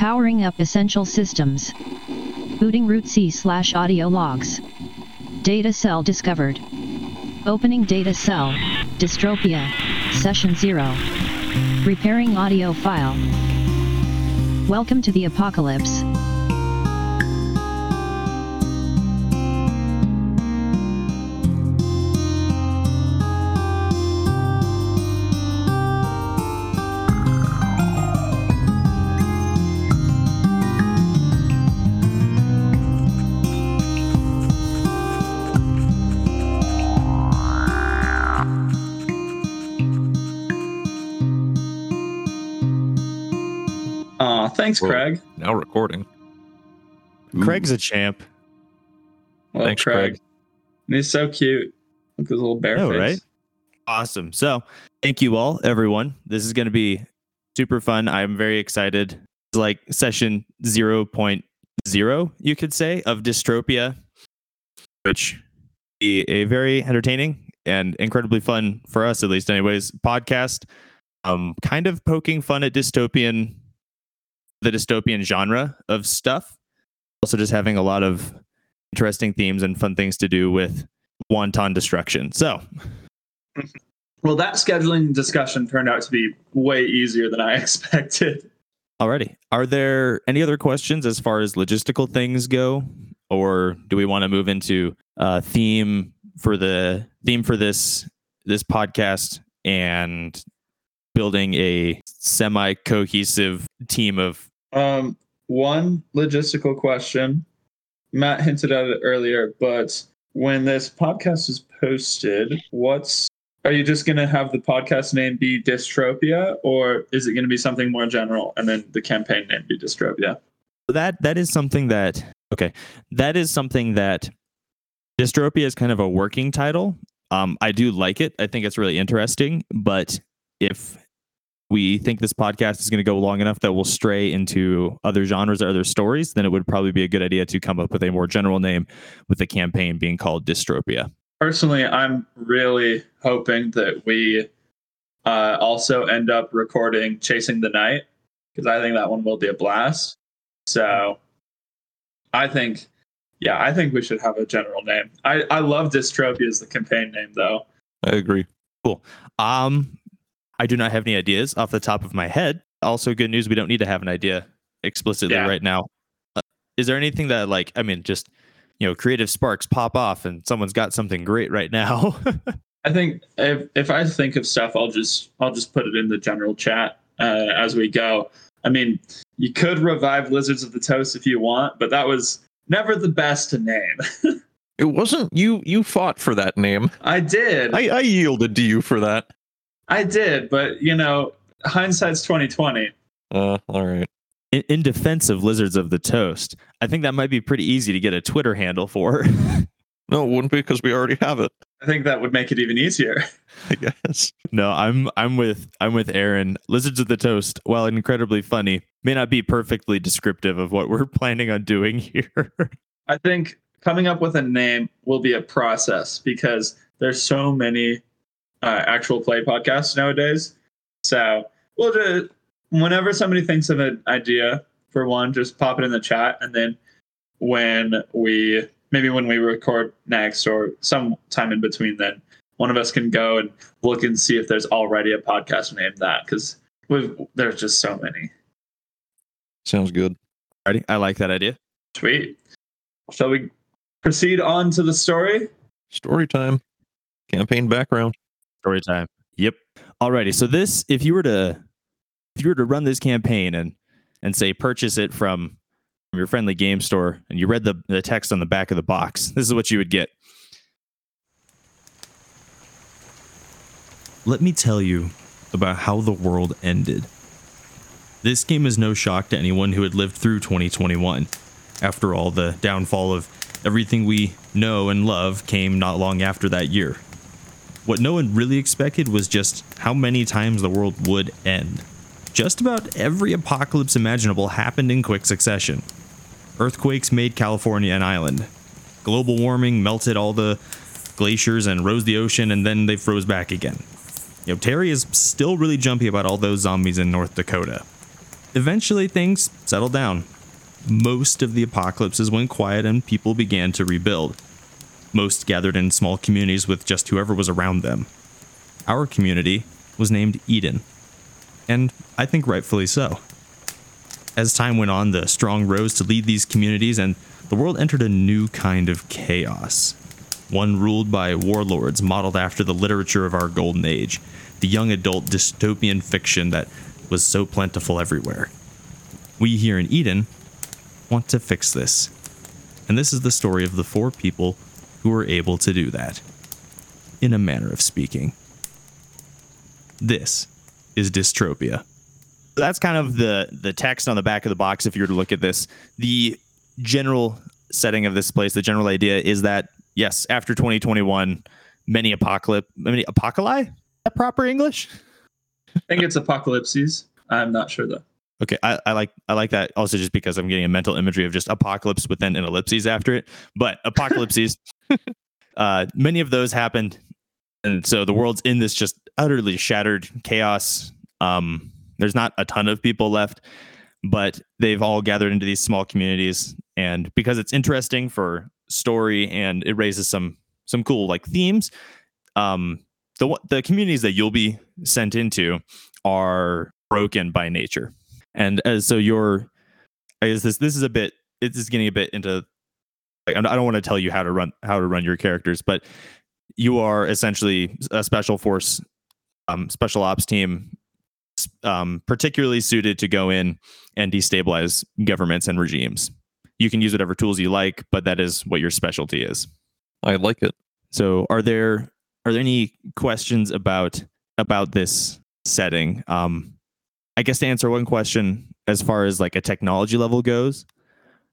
Powering up essential systems. Booting root C slash audio logs. Data cell discovered. Opening data cell. Dystropia. Session 0. Repairing audio file. Welcome to the apocalypse. Thanks, Whoa. Craig. Now recording. Ooh, Craig's a champ. Well, Thanks, Craig. And he's so cute. Look at his little bear know, face. right? Awesome. So, thank you all, everyone. This is going to be super fun. I'm very excited. It's like session 0.0, you could say, of Dystropia, which be a very entertaining and incredibly fun for us, at least, anyways, podcast. Um, kind of poking fun at dystopian, the dystopian genre of stuff. Also, just having a lot of interesting themes and fun things to do with wanton destruction. So, Well, that scheduling discussion turned out to be way easier than I expected. Alrighty. Are there any other questions as far as logistical things go, or do we want to move into uh, theme for the theme for this this podcast and building a semi cohesive team of? Um, one logistical question. Matt hinted at it earlier, but when this podcast is posted, what's are you just going to have the podcast name be Dystropia, or is it going to be something more general and then the campaign name be Dystropia? That that is something that okay. That is something that dystropia is kind of a working title. Um, I do like it. I think it's really interesting. But if we think this podcast is going to go long enough that we'll stray into other genres or other stories, then it would probably be a good idea to come up with a more general name with the campaign being called Dystropia. Personally, I'm really hoping that we uh, also end up recording Chasing the Night because I think that one will be a blast. So I think, yeah, I think we should have a general name. I, I love Dystropia as the campaign name, though. I agree. Cool. Um, I do not have any ideas off the top of my head. Also, good news: we don't need to have an idea explicitly Yeah. right now. Uh, is there anything that, like, I mean, just you know, creative sparks pop off, and someone's got something great right now? I think if if I think of stuff, I'll just I'll just put it in the general chat uh, as we go. I mean, you could revive Lizards of the Toast if you want, but that was never the best to name. It wasn't you. You fought for that name. I did. I, I yielded to you for that. I did, but you know, hindsight's twenty twenty. Uh, all right. in, in defense of Lizards of the Toast, I think that might be pretty easy to get a Twitter handle for. No, it wouldn't be because we already have it. I think that would make it even easier. I guess. no, I'm I'm with I'm with Aaron. Lizards of the Toast, while incredibly funny, may not be perfectly descriptive of what we're planning on doing here. I think coming up with a name will be a process because there's so many uh, actual play podcasts nowadays. So we'll just whenever somebody thinks of an idea for one, just pop it in the chat, and then when we maybe when we record next or some time in between, then one of us can go and look and see if there's already a podcast named that because there's just so many. Sounds good. Alrighty, I like that idea. Sweet. Shall we proceed on to the story? Story time. Campaign background. Story time. Yep. Alrighty. So this, if you were to, if you were to run this campaign and and say purchase it from your friendly game store, and you read the the text on the back of the box, this is what you would get. Let me tell you about how the world ended. This game is no shock to anyone who had lived through 2021. After all, the downfall of everything we know and love came not long after that year. What no one really expected was just how many times the world would end. Just about every apocalypse imaginable happened in quick succession. Earthquakes made California an island. Global warming melted all the glaciers and rose the ocean, and then they froze back again. You know, Terry is still really jumpy about all those zombies in North Dakota. eventually things settled down. Most of the apocalypses went quiet and people began to rebuild. Most gathered in small communities with just whoever was around them. Our community was named Eden, and I think rightfully so. As time went on, the strong rose to lead these communities, and the world entered a new kind of chaos. One ruled by warlords modeled after the literature of our golden age, the young adult dystopian fiction that was so plentiful everywhere. We here in Eden want to fix this. And this is the story of the four people who were able to do that, in a manner of speaking. This is dystropia. That's kind of the the text on the back of the box. If you were to look at this, the general setting of this place, the general idea is that yes, after 2021, many apocalypse, many apocalypse, is that proper English? I think it's apocalypses. I'm not sure though. Okay, I, I like I like that also just because I'm getting a mental imagery of just apocalypse within an ellipses after it. But apocalypses, uh, many of those happened, and so the world's in this just utterly shattered chaos. Um, there's not a ton of people left, but they've all gathered into these small communities, and because it's interesting for story and it raises some some cool like themes. Um, the the communities that you'll be sent into are broken by nature and as so you're i guess this this is a bit this is getting a bit into like, i don't want to tell you how to run how to run your characters but you are essentially a special force um, special ops team um, particularly suited to go in and destabilize governments and regimes. You can use whatever tools you like but that is what your specialty is. I like it. so are there are there any questions about about this setting? Um i guess to answer one question as far as like a technology level goes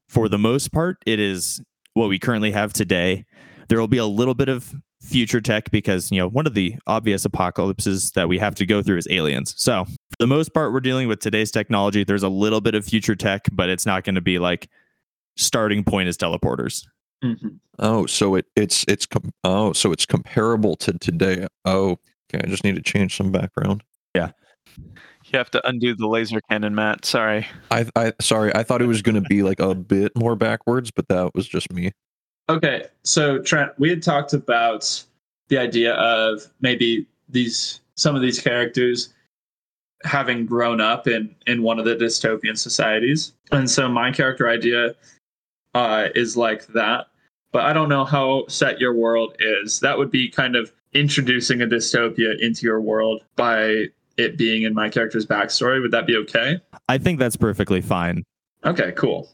for the most part it is what we currently have today there will be a little bit of future tech because you know one of the obvious apocalypses that we have to go through is aliens so for the most part we're dealing with today's technology there's a little bit of future tech but it's not going to be like starting point is teleporters Mhm. Oh, so it it's it's com- oh, so it's comparable to today. Oh, okay. I just need to change some background. You have to undo the laser cannon, Matt. Sorry. I I sorry, I thought it was going to be like a bit more backwards, but that was just me. Okay, so Trent, we had talked about the idea of maybe these some of these characters having grown up in in one of the dystopian societies, and so my character idea uh, is like that. But I don't know how set your world is. That would be kind of introducing a dystopia into your world by it being in my character's backstory. Would that be okay? i think that's perfectly fine Okay, cool.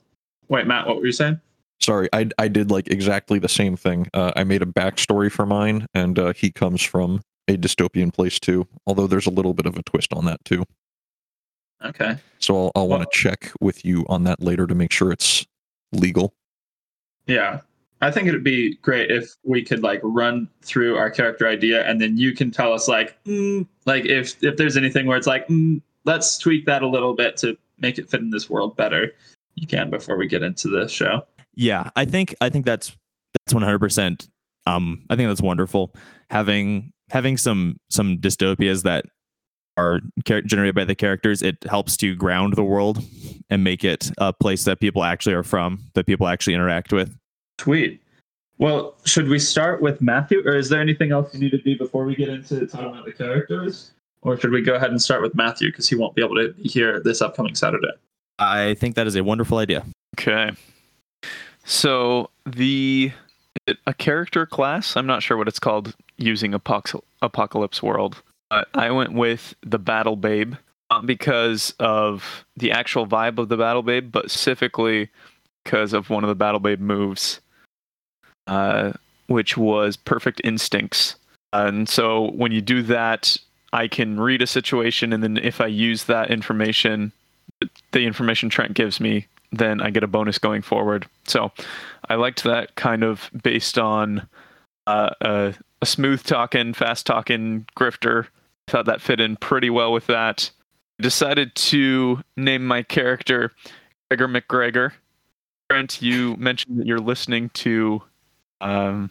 Wait, Matt, what were you saying? Sorry, I I did like exactly the same thing. Uh, I made a backstory for mine, and uh, he comes from a dystopian place too. Although there's a little bit of a twist on that too. Okay. So I'll I'll want Well- to check with you on that later to make sure it's legal. Yeah. I think it'd be great if we could like run through our character idea and then you can tell us like mm, like if if there's anything where it's like mm, let's tweak that a little bit to make it fit in this world better. You can before we get into the show. Yeah, I think I think that's that's one hundred percent. Um, I think that's wonderful having having some some dystopias that are generated by the characters. It helps to ground the world and make it a place that people actually are from, that people actually interact with. Sweet. Well, should we start with Matthew or is there anything else you need to do before we get into talking about the characters? Or should we go ahead and start with Matthew because he won't be able to be here this upcoming Saturday? I think that is a wonderful idea. Okay. So the a character class. I'm not sure what it's called using Apox- Apocalypse World. But I went with the Battle Babe not because of the actual vibe of the Battle Babe, but specifically because of one of the Battle Babe moves, uh, which was Perfect Instincts. And so when you do that, I can read a situation, and then if I use that information, the information Trent gives me, then I get a bonus going forward. So I liked that kind of based on uh, a, a smooth talking, fast talking grifter. I Thought that fit in pretty well with that. Decided to name my character Gregor McGregor. Trent, you mentioned that you're listening to um,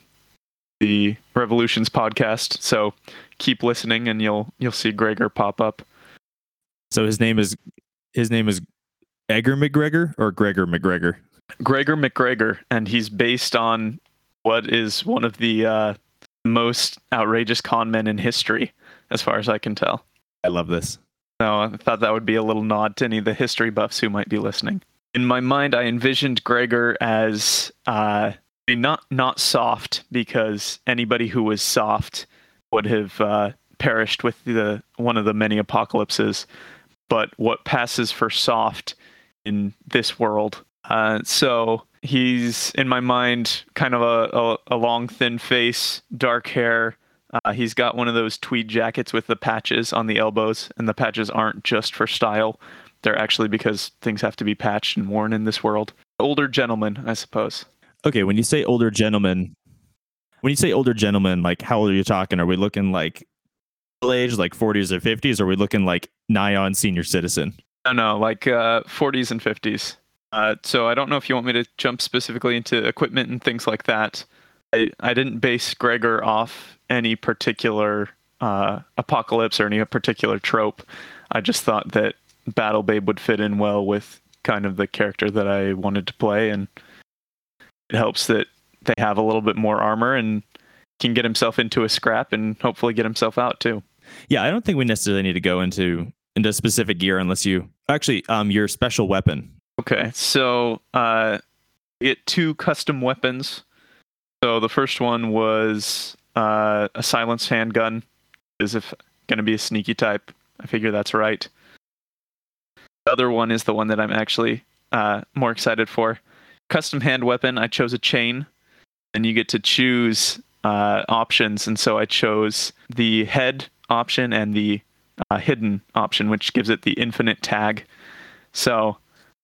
the Revolutions podcast, so keep listening and you'll you'll see Gregor pop up. So his name is his name is Egger McGregor or Gregor McGregor. Gregor McGregor, and he's based on what is one of the uh, most outrageous con men in history, as far as I can tell. I love this. So I thought that would be a little nod to any of the history buffs who might be listening. In my mind, I envisioned Gregor as uh, not not soft because anybody who was soft would have uh, perished with the one of the many apocalypses. But what passes for soft in this world? Uh, so he's in my mind kind of a, a, a long, thin face, dark hair. Uh, he's got one of those tweed jackets with the patches on the elbows, and the patches aren't just for style. They're actually because things have to be patched and worn in this world. Older gentleman, I suppose. Okay, when you say older gentleman, when you say older gentleman, like how old are you talking? Are we looking like middle age, like 40s or 50s? Or are we looking like nigh on senior citizen? No, no, like uh, 40s and 50s. Uh, so I don't know if you want me to jump specifically into equipment and things like that. I, I didn't base Gregor off any particular uh, apocalypse or any particular trope. I just thought that Battle Babe would fit in well with kind of the character that I wanted to play, and it helps that they have a little bit more armor and can get himself into a scrap and hopefully get himself out too. Yeah, I don't think we necessarily need to go into into specific gear unless you actually um your special weapon. Okay, so uh, get two custom weapons. So the first one was uh, a silenced handgun. Is if going to be a sneaky type. I figure that's right. The other one is the one that I'm actually uh, more excited for. Custom hand weapon. I chose a chain, and you get to choose uh, options. And so I chose the head option and the uh, hidden option, which gives it the infinite tag. So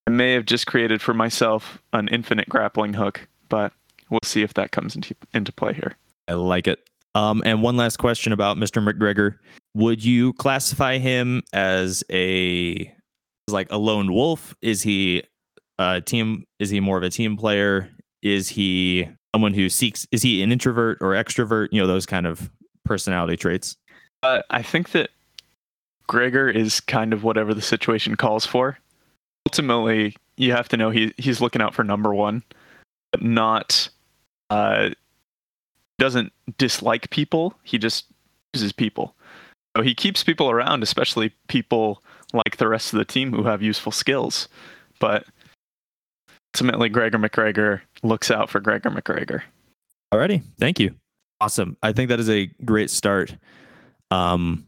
I may have just created for myself an infinite grappling hook, but we'll see if that comes into into play here. I like it. Um, and one last question about Mr. McGregor: Would you classify him as a like a lone wolf? Is he a team? Is he more of a team player? Is he someone who seeks? Is he an introvert or extrovert? You know those kind of personality traits. Uh, I think that Gregor is kind of whatever the situation calls for. Ultimately, you have to know he he's looking out for number one, but not uh, doesn't dislike people. He just uses people. So he keeps people around, especially people like the rest of the team who have useful skills. But ultimately, Gregor McGregor looks out for Gregor McGregor. Alrighty, thank you. Awesome. I think that is a great start. Um,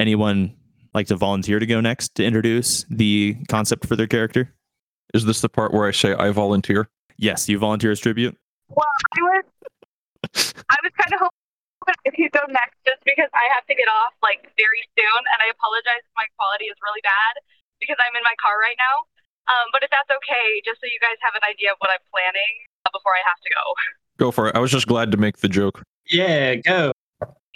anyone like to volunteer to go next to introduce the concept for their character? Is this the part where I say I volunteer? Yes, you volunteer as tribute. Well, I was, I was kind of hoping if you go next, just because I have to get off like very soon, and I apologize if my quality is really bad because I'm in my car right now. Um, but if that's okay, just so you guys have an idea of what I'm planning uh, before I have to go. Go for it. I was just glad to make the joke. Yeah, go.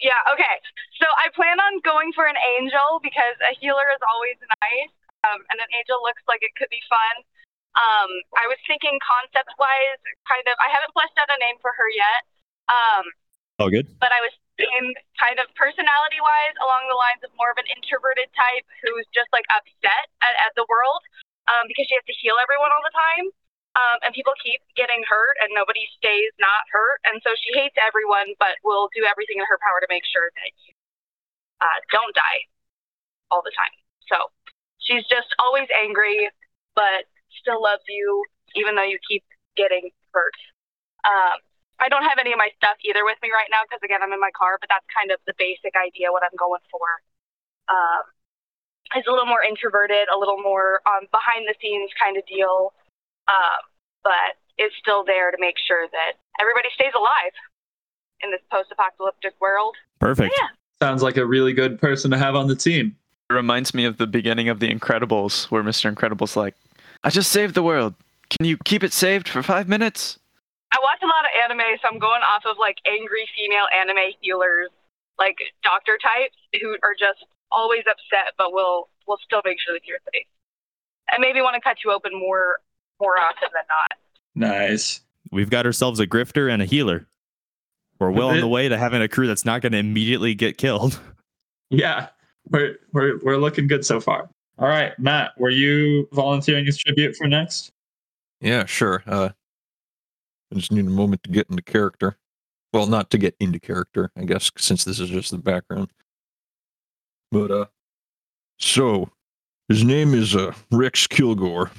Yeah, okay. So I plan on going for an angel because a healer is always nice, um, and an angel looks like it could be fun. Um, I was thinking concept wise, kind of, I haven't fleshed out a name for her yet. Um, Oh, good. but I was thinking kind of personality wise along the lines of more of an introverted type who's just like upset at, at the world um, because she has to heal everyone all the time. Um, and people keep getting hurt and nobody stays not hurt. And so she hates everyone, but will do everything in her power to make sure that you uh, don't die all the time. So she's just always angry, but still loves you, even though you keep getting hurt. Um, I don't have any of my stuff either with me right now because again I'm in my car, but that's kind of the basic idea what I'm going for. Um, it's a little more introverted, a little more um, behind the scenes kind of deal, um, but is still there to make sure that everybody stays alive in this post-apocalyptic world. Perfect. Yeah. Sounds like a really good person to have on the team. It reminds me of the beginning of The Incredibles, where Mr. Incredible's like, I just saved the world. Can you keep it saved for five minutes? I watch a lot of anime, so I'm going off of like angry female anime healers, like doctor types who are just always upset, but we'll we'll still make sure that you're safe, and maybe want to cut you open more more often than not. Nice. We've got ourselves a grifter and a healer. We're well on the way to having a crew that's not going to immediately get killed. Yeah, we're we're we're looking good so far. All right, Matt, were you volunteering as tribute for next? Yeah, sure. Uh, I just need a moment to get into character. Well, not to get into character, I guess, since this is just the background. But uh, so his name is uh Rex Kilgore.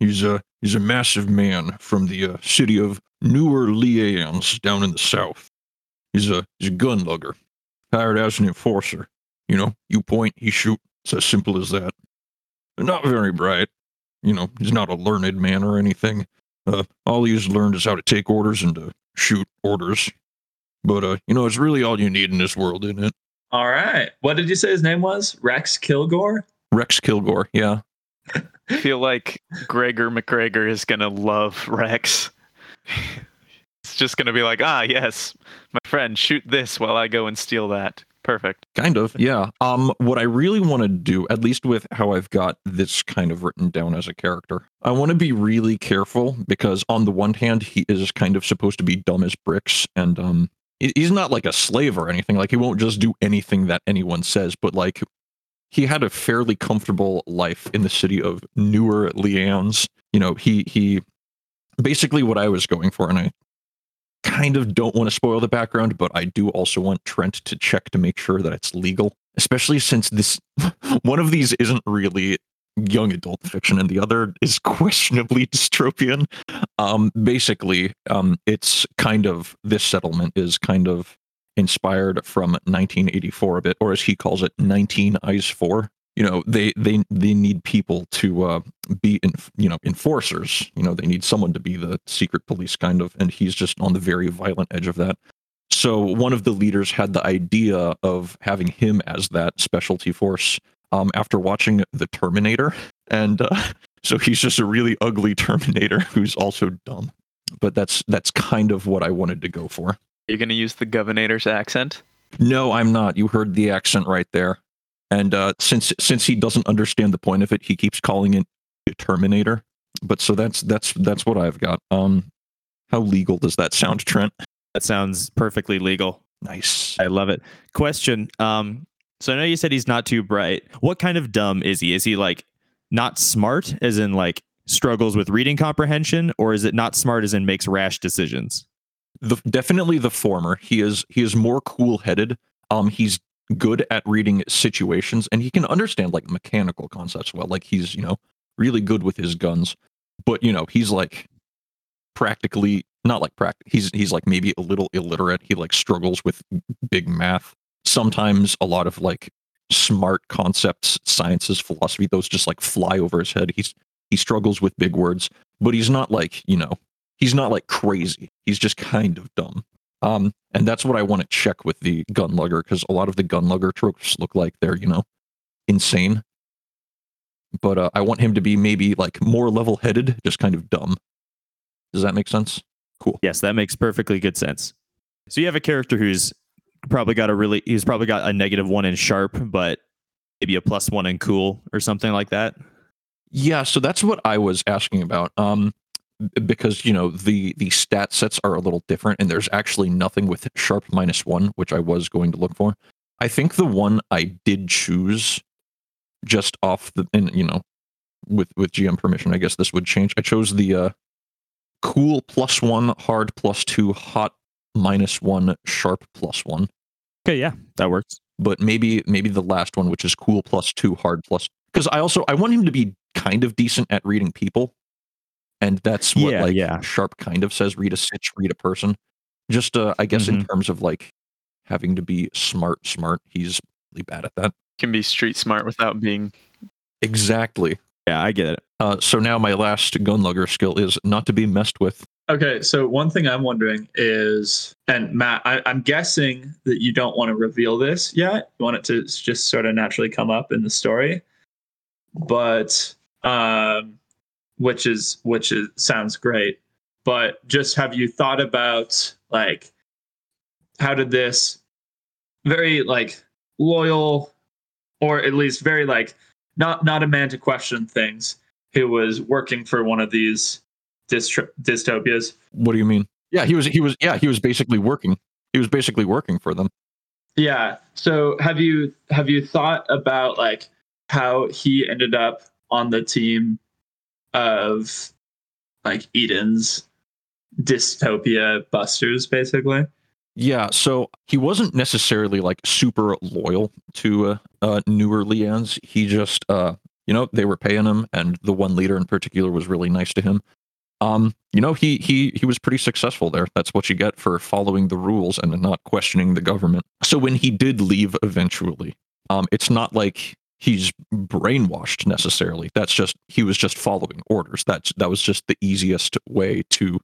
He's a he's a massive man from the uh, city of New Orleans down in the south. He's a he's a gun lugger, hired as an enforcer. You know, you point, he shoot. It's as simple as that. Not very bright. You know, he's not a learned man or anything. Uh, all he's learned is how to take orders and to shoot orders. But uh, you know, it's really all you need in this world, isn't it? All right. What did you say his name was? Rex Kilgore? Rex Kilgore, yeah. I feel like Gregor McGregor is gonna love Rex. it's just gonna be like, ah, yes, my friend, shoot this while I go and steal that. Perfect. Kind of, yeah. Um, what I really want to do, at least with how I've got this kind of written down as a character, I want to be really careful because on the one hand, he is kind of supposed to be dumb as bricks, and um, he- he's not like a slave or anything. Like he won't just do anything that anyone says, but like he had a fairly comfortable life in the city of Newer Orleans. You know, he he basically what I was going for, and I kind of don't want to spoil the background, but I do also want Trent to check to make sure that it's legal, especially since this one of these isn't really young adult fiction and the other is questionably dystopian. Um, basically, um, it's kind of this settlement is kind of inspired from 1984 a bit, or as he calls it, 19 Eyes 4. You know, they they they need people to uh, be in, you know enforcers. You know, they need someone to be the secret police kind of, and he's just on the very violent edge of that. So one of the leaders had the idea of having him as that specialty force um, after watching The Terminator, and uh, so he's just a really ugly Terminator who's also dumb. But that's that's kind of what I wanted to go for. You're gonna use the governor's accent. No, I'm not. You heard the accent right there. And uh, since since he doesn't understand the point of it, he keeps calling it a Terminator. But so that's that's that's what I've got. Um, how legal does that sound, Trent? That sounds perfectly legal. Nice. I love it. Question. Um, so I know you said he's not too bright. What kind of dumb is he? Is he like not smart, as in like struggles with reading comprehension, or is it not smart as in makes rash decisions? The, definitely the former. He is he is more cool headed. Um, he's good at reading situations, and he can understand like mechanical concepts well. Like he's you know really good with his guns, but you know he's like practically not like practic. He's he's like maybe a little illiterate. He like struggles with big math. Sometimes a lot of like smart concepts, sciences, philosophy, those just like fly over his head. He's he struggles with big words, but he's not like you know he's not like crazy. He's just kind of dumb. Um, and that's what I want to check with the gun lugger because a lot of the gun lugger tropes look like they're you know insane. But uh, I want him to be maybe like more level headed, just kind of dumb. Does that make sense? Cool. Yes, that makes perfectly good sense. So you have a character who's probably got a really he's probably got a negative one in sharp, but maybe a plus one in cool or something like that. Yeah, so that's what I was asking about. Um, because you know the the stat sets are a little different, and there's actually nothing with sharp minus one, which I was going to look for. I think the one I did choose, just off the and you know, with with GM permission, I guess this would change. I chose the uh, cool plus one, hard plus two, hot minus one, sharp plus one. Okay, yeah, that works. But maybe maybe the last one, which is cool plus two, hard plus. Because I also I want him to be kind of decent at reading people, and that's what Yeah, like yeah. sharp kind of says: read a sitch, read a person. Just uh, I guess in Mm-hmm. terms of like having to be smart, smart. He's really bad at that. Can be street smart without being. Exactly. Yeah, I get it. Uh, so now my last gun lugger skill is not to be messed with. Okay, so one thing I'm wondering is, and Matt, I, I'm guessing that you don't want to reveal this yet. You want it to just sort of naturally come up in the story, but um, which is which is sounds great. But just have you thought about like how did this very like loyal, or at least very like not not a man to question things, who was working for one of these dystro- dystopias. What do you mean? Yeah, he was. He was. Yeah, he was basically working. He was basically working for them. Yeah. So have you have you thought about like how he ended up on the team of like Eden's dystopia busters, basically. Yeah, so he wasn't necessarily like super loyal to uh, uh, New Orleans. He just, uh, you know, they were paying him, and the one leader in particular was really nice to him. Um, you know, he he he was pretty successful there. That's what you get for following the rules and not questioning the government. So when he did leave eventually, um, it's not like he's brainwashed necessarily. That's just he was just following orders. That's that was just the easiest way to,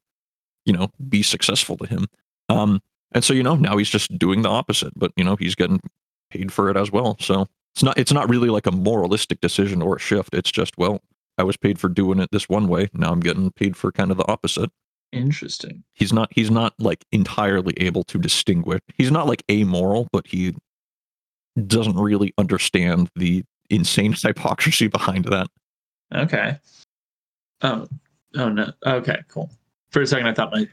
you know, be successful to him. Um, and so you know now he's just doing the opposite, but you know he's getting paid for it as well. So it's not it's not really like a moralistic decision or a shift. It's just well, I was paid for doing it this one way. Now I'm getting paid for kind of the opposite. Interesting. He's not he's not like entirely able to distinguish. He's not like amoral, but he doesn't really understand the insane hypocrisy behind that. Okay. Oh, oh no. Okay, cool. For a second, I thought my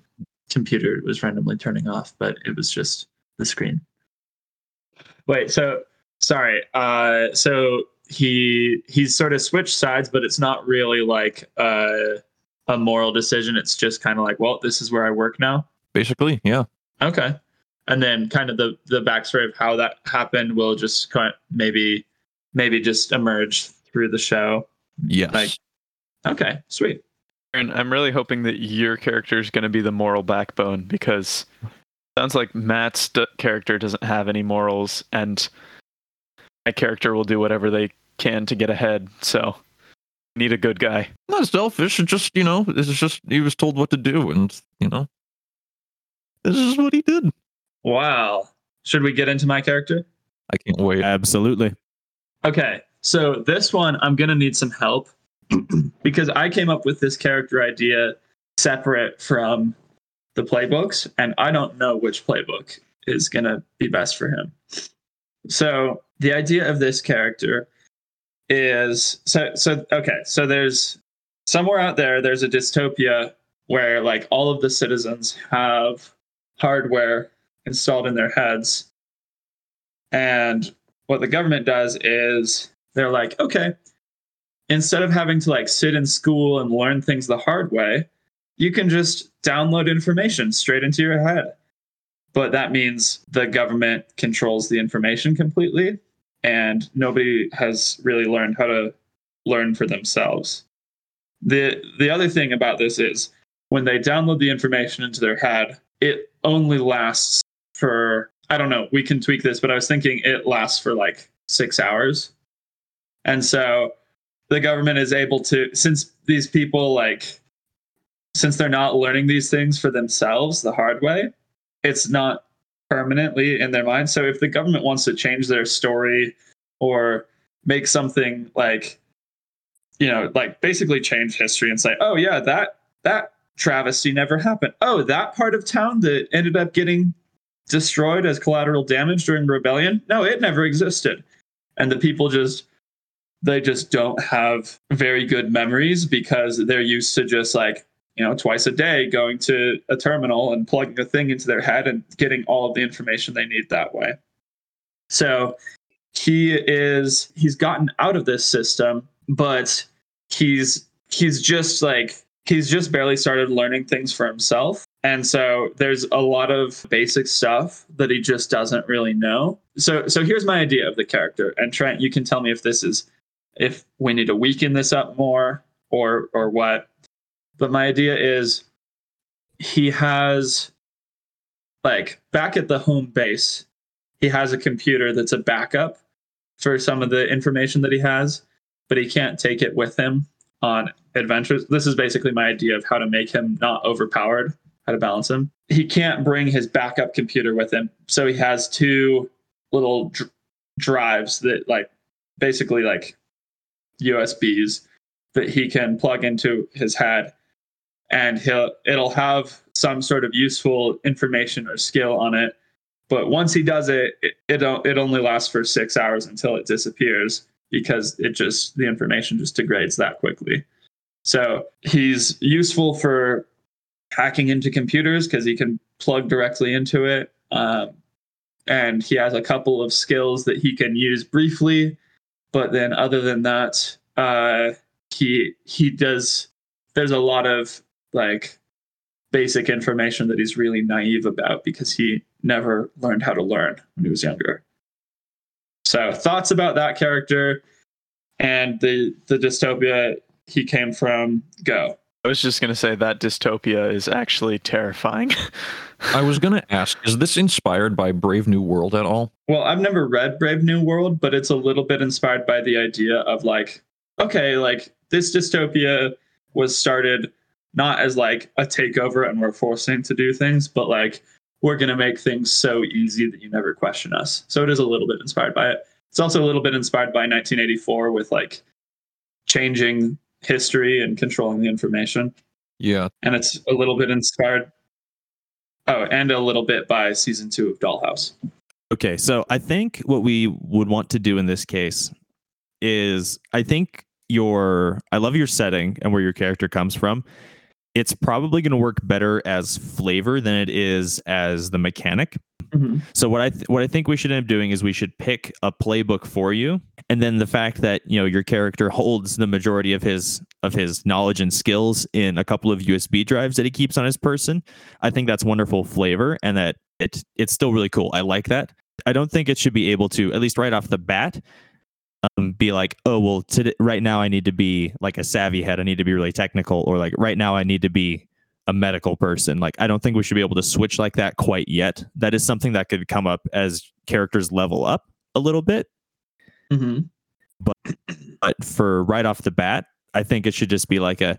computer was randomly turning off, but it was just the screen. Wait, so sorry. Uh, so he he's sort of switched sides, but it's not really like uh, a moral decision. It's just kind of like, well, this is where I work now. Basically, yeah. Okay. And then kind of the the backstory of how that happened will just kind of maybe maybe just emerge through the show. Yes. Like- Okay, sweet. And I'm really hoping that your character is going to be the moral backbone because it sounds like Matt's d- character doesn't have any morals, and my character will do whatever they can to get ahead. So, need a good guy. not selfish. It's just you know, it's just he was told what to do, and you know, this is what he did. Wow. Should we get into my character? I can't wait. Absolutely. Okay, so this one I'm gonna need some help because I came up with this character idea separate from the playbooks, and I don't know which playbook is gonna be best for him. So the idea of this character is so so okay, so there's somewhere out there there's a dystopia where like all of the citizens have hardware installed in their heads. And what the government does is they're like, okay, instead of having to like sit in school and learn things the hard way, you can just download information straight into your head. But that means the government controls the information completely, and nobody has really learned how to learn for themselves. The the other thing about this is when they download the information into their head, it only lasts for I don't know, we can tweak this, but I was thinking it lasts for like 6 hours. And so the government is able to since these people like since they're not learning these things for themselves the hard way, it's not permanently in their mind. So if the government wants to change their story or make something like you know, like basically change history and say, "Oh yeah, that that travesty never happened. Oh, that part of town that ended up getting destroyed as collateral damage during the rebellion? No, it never existed." And the people just they just don't have very good memories because they're used to just like you know twice a day going to a terminal and plugging a thing into their head and getting all of the information they need that way. So he is he's gotten out of this system but he's he's just like he's just barely started learning things for himself. And so there's a lot of basic stuff that he just doesn't really know. So so here's my idea of the character. And trent you can tell me if this is if we need to weaken this up more or or what but my idea is he has like back at the home base he has a computer that's a backup for some of the information that he has but he can't take it with him on adventures. This is basically my idea of how to make him not overpowered how to balance him. He can't bring his backup computer with him so he has two little dr- drives that like basically like USBs that he can plug into his head and he'll it'll have some sort of useful information or skill on it but once he does it it it, it only lasts for 6 hours until it disappears because it just the information just degrades that quickly so he's useful for hacking into computers because he can plug directly into it um, and he has a couple of skills that he can use briefly but then other than that, uh, he he does. There's a lot of like basic information that he's really naive about because he never learned how to learn when he was younger. So thoughts about that character and the the dystopia he came from. Go. I was just gonna say that dystopia is actually terrifying. I was going to ask, is this inspired by Brave New World at all? Well, I've never read Brave New World, but it's a little bit inspired by the idea of like, okay, like this dystopia was started not as like a takeover and we're forcing to do things, but like we're going to make things so easy that you never question us. So it is a little bit inspired by it. It's also a little bit inspired by 1984 with like changing history and controlling the information. Yeah. And it's a little bit inspired. Oh, and a little bit by season two of Dollhouse. Okay, so I think what we would want to do in this case is I think your I love your setting and where your character comes from. It's probably going to work better as flavor than it is as the mechanic. Mm-hmm. So what I th- what I think we should end up doing is we should pick a playbook for you, and then the fact that you know your character holds the majority of his of his knowledge and skills in a couple of USB drives that he keeps on his person. I think that's wonderful flavor, and that it it's still really cool. I like that. I don't think it should be able to at least right off the bat um, be like, oh well, today, right now I need to be like a savvy head. I need to be really technical, or like right now I need to be a medical person. Like I don't think we should be able to switch like that quite yet. That is something that could come up as characters level up a little bit. Mm-hmm. But for right off the bat, I think it should just be like a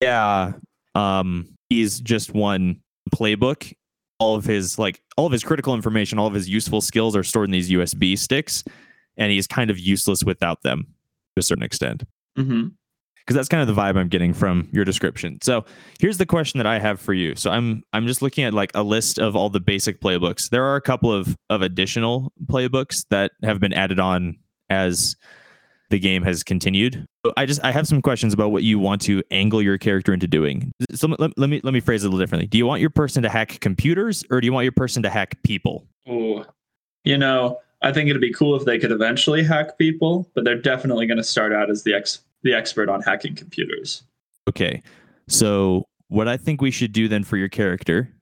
yeah, um, he's just one playbook. All of his like all of his critical information, all of his useful skills are stored in these USB sticks, and he's kind of useless without them to a certain extent. Mm-hmm. because that's kind of the vibe I'm getting from your description. So here's the question that I have for you. So I'm I'm just looking at like a list of all the basic playbooks. There are a couple of of additional playbooks that have been added on as the game has continued. I just I have some questions about what you want to angle your character into doing. So let, let me let me phrase it a little differently. Do you want your person to hack computers or do you want your person to hack people? Ooh. You know, I think it'd be cool if they could eventually hack people, but they're definitely going to start out as the ex the expert on hacking computers. Okay. So what I think we should do then for your character,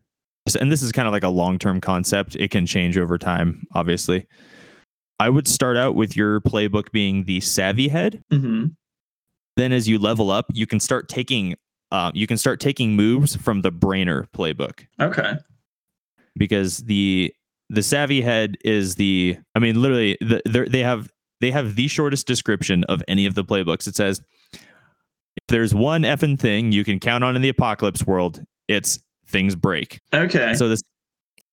and this is kind of like a long-term concept, it can change over time, obviously. I would start out with your playbook being the savvy head. Mm-hmm. Then as you level up, you can start taking uh, you can start taking moves from the brainer playbook Okay. because the the savvy head is the I mean literally the, they're- have they have the shortest description of any of the playbooks. It says if there's one effing thing you can count on in the apocalypse world, it's things break. Okay. So this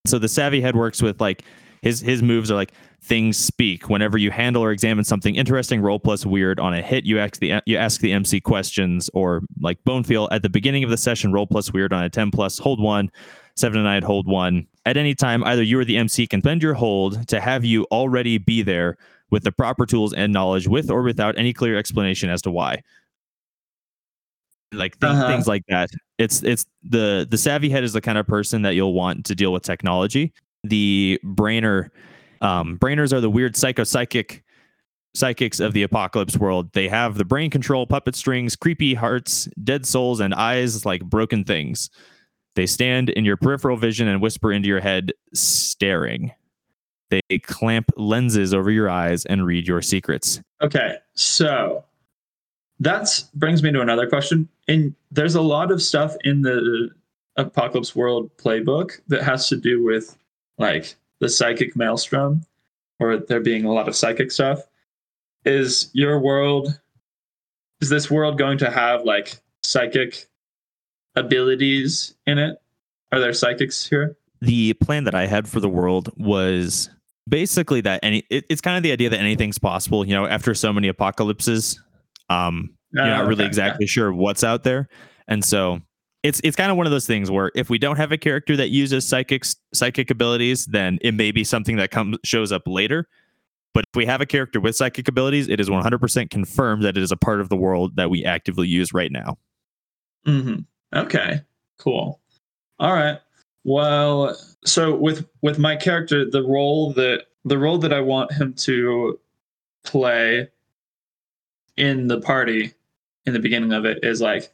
so the savvy head works with like his his moves are like things speak. Whenever you handle or examine something interesting, roll plus weird on a hit, you ask the you ask the MC questions or like bone feel at the beginning of the session, roll plus weird on a 10 plus, hold one, seven and nine, hold one. At any time, either you or the MC can bend your hold to have you already be there with the proper tools and knowledge, with or without any clear explanation as to why. Like things, Uh-huh. things like that. It's it's the the savvy head is the kind of person that you'll want to deal with technology. The brainer, um, brainers are the weird psycho psychic psychics of the apocalypse world. They have the brain control, puppet strings, creepy hearts, dead souls, and eyes like broken things. They stand in your peripheral vision and whisper into your head, staring. They clamp lenses over your eyes and read your secrets. Okay, so that brings me to another question. And there's a lot of stuff in the Apocalypse World playbook that has to do with like the psychic maelstrom, or there being a lot of psychic stuff. Is your world, is this world going to have like psychic abilities in it? Are there psychics here? the plan that I had for the world was basically that any it, it's kind of the idea that anything's possible. You know, after so many apocalypses, um, you're not Ah, really okay, exactly sure what's out there, and so it's it's kind of one of those things where if we don't have a character that uses psychics psychic abilities, then it may be something that comes shows up later. But if we have a character with psychic abilities, it is 100% confirmed that it is a part of the world that we actively use right now. hmm Okay, cool. All right. Well, so with with my character, the role that the role that I want him to play in the party in the beginning of it is like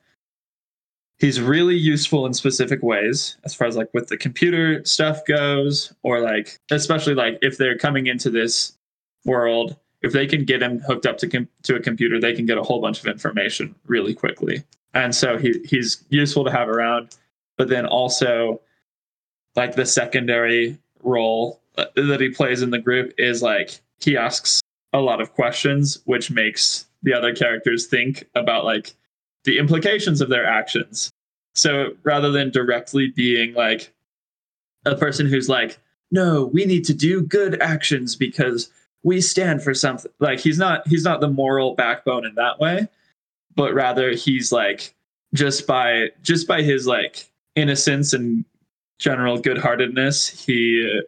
he's really useful in specific ways as far as like with the computer stuff goes or like especially like if they're coming into this world if they can get him hooked up to com- to a computer they can get a whole bunch of information really quickly and so he he's useful to have around but then also like the secondary role that he plays in the group is like he asks a lot of questions which makes the other characters think about like the implications of their actions. So rather than directly being like a person who's like no we need to do good actions because we stand for something like he's not he's not the moral backbone in that way but rather he's like just by just by his like innocence and general good-heartedness he uh,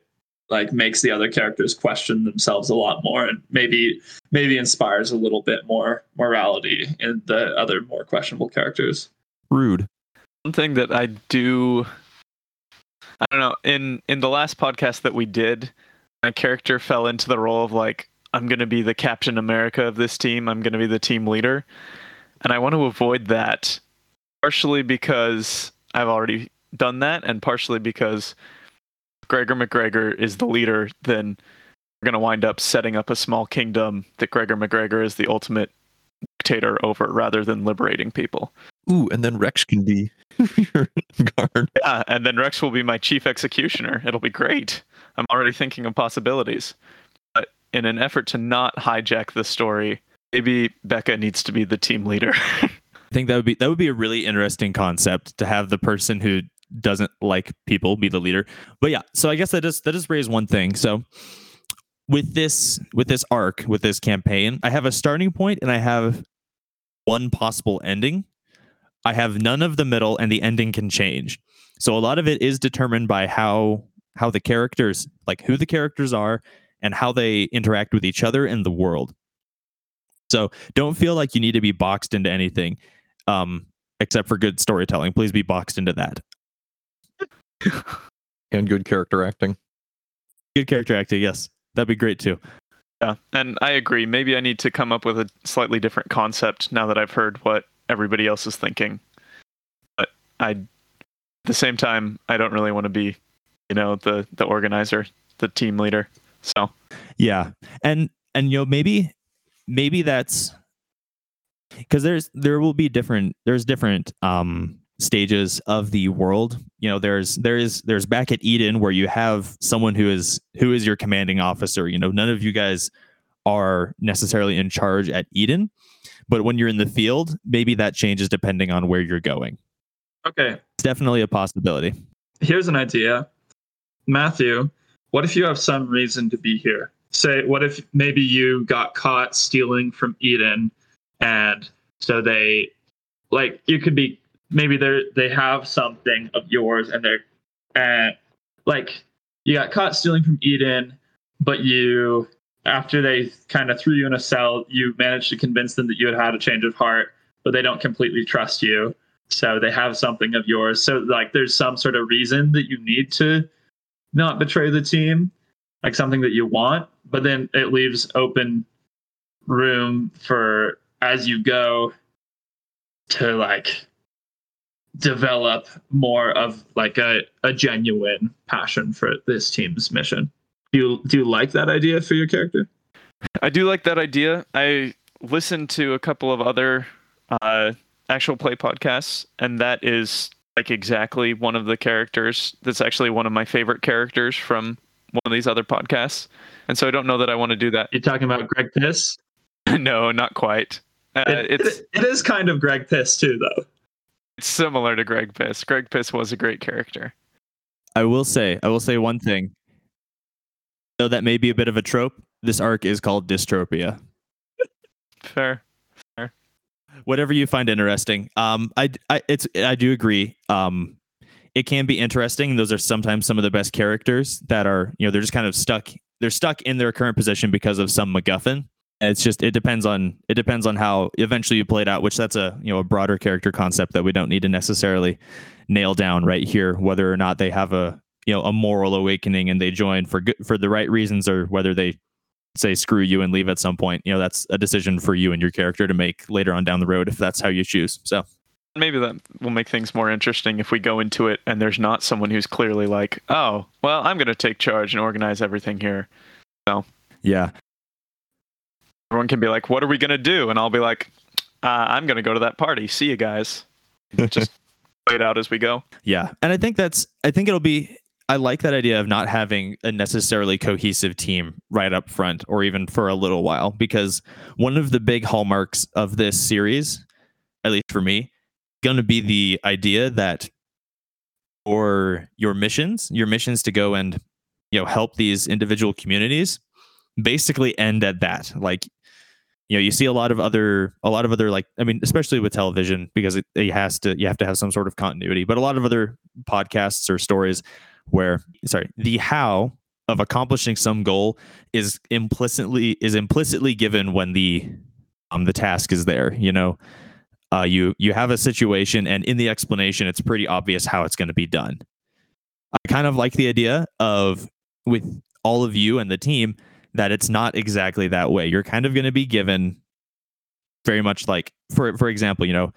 like makes the other characters question themselves a lot more and maybe maybe inspires a little bit more morality in the other more questionable characters Rude. One thing that I do, I don't know, in in the last podcast that we did, my character fell into the role of like I'm gonna be the Captain America of this team. I'm gonna be the team leader, and I want to avoid that, partially because I've already done that, and partially because Gregor McGregor is the leader. Then we're gonna wind up setting up a small kingdom that Gregor McGregor is the ultimate dictator over, rather than liberating people. Ooh, and then Rex can be your guard. Yeah, and then Rex will be my chief executioner. It'll be great. I'm already thinking of possibilities. But in an effort to not hijack the story, maybe Becca needs to be the team leader. I think that would be that would be a really interesting concept to have the person who doesn't like people be the leader. But yeah, so I guess that does that does raise one thing. So with this with this arc, with this campaign, I have a starting point and I have one possible ending. I have none of the middle and the ending can change. So a lot of it is determined by how how the characters like who the characters are and how they interact with each other and the world. So don't feel like you need to be boxed into anything um except for good storytelling. Please be boxed into that. and good character acting. Good character acting, yes. That'd be great too. yeah, and I agree. Maybe I need to come up with a slightly different concept now that I've heard what everybody else is thinking. But I, at the same time, I don't really want to be, you know, the the organizer, the team leader. So Yeah. And and you know maybe maybe that's cuz there's there will be different there's different um stages of the world. You know, there's there is there's back at Eden where you have someone who is who is your commanding officer. You know, none of you guys are necessarily in charge at Eden, but when you're in the field, maybe that changes depending on where you're going. okay It's definitely a possibility. here's an idea matthew what if you have some reason to be here say what if maybe you got caught stealing from eden and so they like you could be maybe they're they have something of yours and they're and like you got caught stealing from eden but you after they kind of threw you in a cell you managed to convince them that you had had a change of heart but they don't completely trust you. So they have something of yours. So like there's some sort of reason that you need to not betray the team like something that you want but then it leaves open room for as you go to like develop more of like a, a genuine passion for this team's mission do you do you like that idea for your character I do like that idea. I listened to a couple of other uh, actual play podcasts, and that is like exactly one of the characters. That's actually one of my favorite characters from one of these other podcasts. And so I don't know that I want to do that. you're talking about greg piss no, not quite. Uh, It- it's it- it is kind of greg piss too though it's similar to Greg Piss. Greg Piss was a great character. I will say, I will say one thing. Though that may be a bit of a trope, this arc is called dystropia. Fair. Whatever you find interesting. Um, I, I, it's, I do agree. Um, it can be interesting. Those are sometimes some of the best characters that are, you know, they're just kind of stuck. They're stuck in their current position because of some MacGuffin. And it's just, it depends on, it depends on how eventually you play it out. Which that's a, you know, a broader character concept that we don't need to necessarily nail down right here. Whether or not they have a, you know, a moral awakening and they join for good for the right reasons, or whether they say screw you and leave at some point. You know, that's a decision for you and your character to make later on down the road if that's how you choose. So Maybe that will make things more interesting if we go into it and there's not someone who's clearly like, oh, well, I'm going to take charge and organize everything here. So, yeah, Everyone can be like, what are we going to do? And I'll be like, uh, I'm going to go to that party. See you guys. Just play it out as we go. Yeah. And I think that's I think it'll be I like that idea of not having a necessarily cohesive team right up front or even for a little while because one of the big hallmarks of this series, at least for me, going to be the idea that for your missions, your missions to go and you know help these individual communities basically end at that. Like you know, you see a lot of other a lot of other like I mean, especially with television because it, it has to you have to have some sort of continuity, but a lot of other podcasts or stories where sorry, the how of accomplishing some goal is implicitly is implicitly given when the um the task is there, you know. Uh, you you have a situation and in the explanation it's pretty obvious how it's going to be done. I kind of like the idea of with all of you and the team that it's not exactly that way. You're kind of going to be given very much like for for example, you know,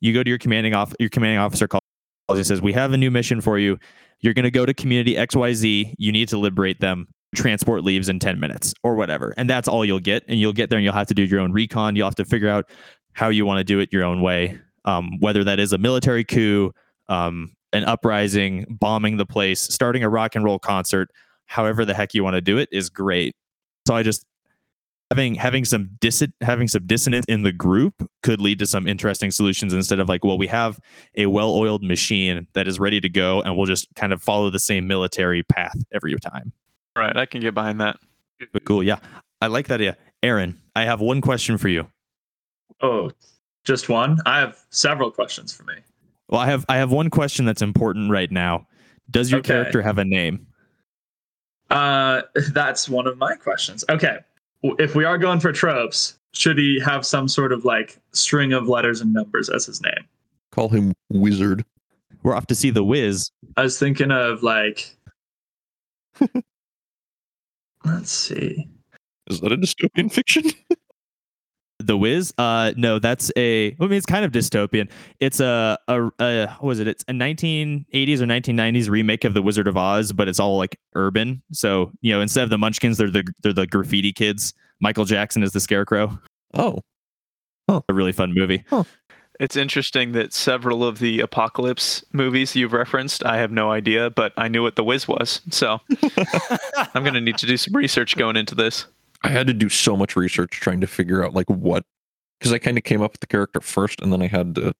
you go to your commanding off your commanding officer calls and says, "We have a new mission for you. You're going to go to community XYZ. You need to liberate them. Transport leaves in 10 minutes or whatever." And that's all you'll get and you'll get there and you'll have to do your own recon. You'll have to figure out how you want to do it your own way. Um, whether that is a military coup, um, an uprising, bombing the place, starting a rock and roll concert, however the heck you want to do it is great. So I just having having some dis having some dissonance in the group could lead to some interesting solutions instead of like, well, we have a well-oiled machine that is ready to go and we'll just kind of follow the same military path every time. Right. I can get behind that. But cool, yeah. I like that idea. Aaron, I have one question for you. Oh, just one? I have several questions for me. Well, I have I have one question that's important right now. Does your Okay. character have a name? Uh, that's one of my questions. Okay. If we are going for tropes, should he have some sort of like string of letters and numbers as his name? Call him Wizard. We're off to see the Wiz. I was thinking of like, let's see. Is that a dystopian fiction? The Wiz? Uh, no, that's a. I mean, it's kind of dystopian. It's a a, a what was it? It's a 1980s or 1990s remake of The Wizard of Oz, but it's all like urban. So you know, instead of the Munchkins, they're the they're the graffiti kids. Michael Jackson is the Scarecrow. oh, oh, A really fun movie. It's interesting that several of the apocalypse movies you've referenced, I have no idea, but I knew what the Wiz was. So I'm going to need to do some research going into this. I had to do so much research trying to figure out like what, because I kind of came up with the character first, and then I had to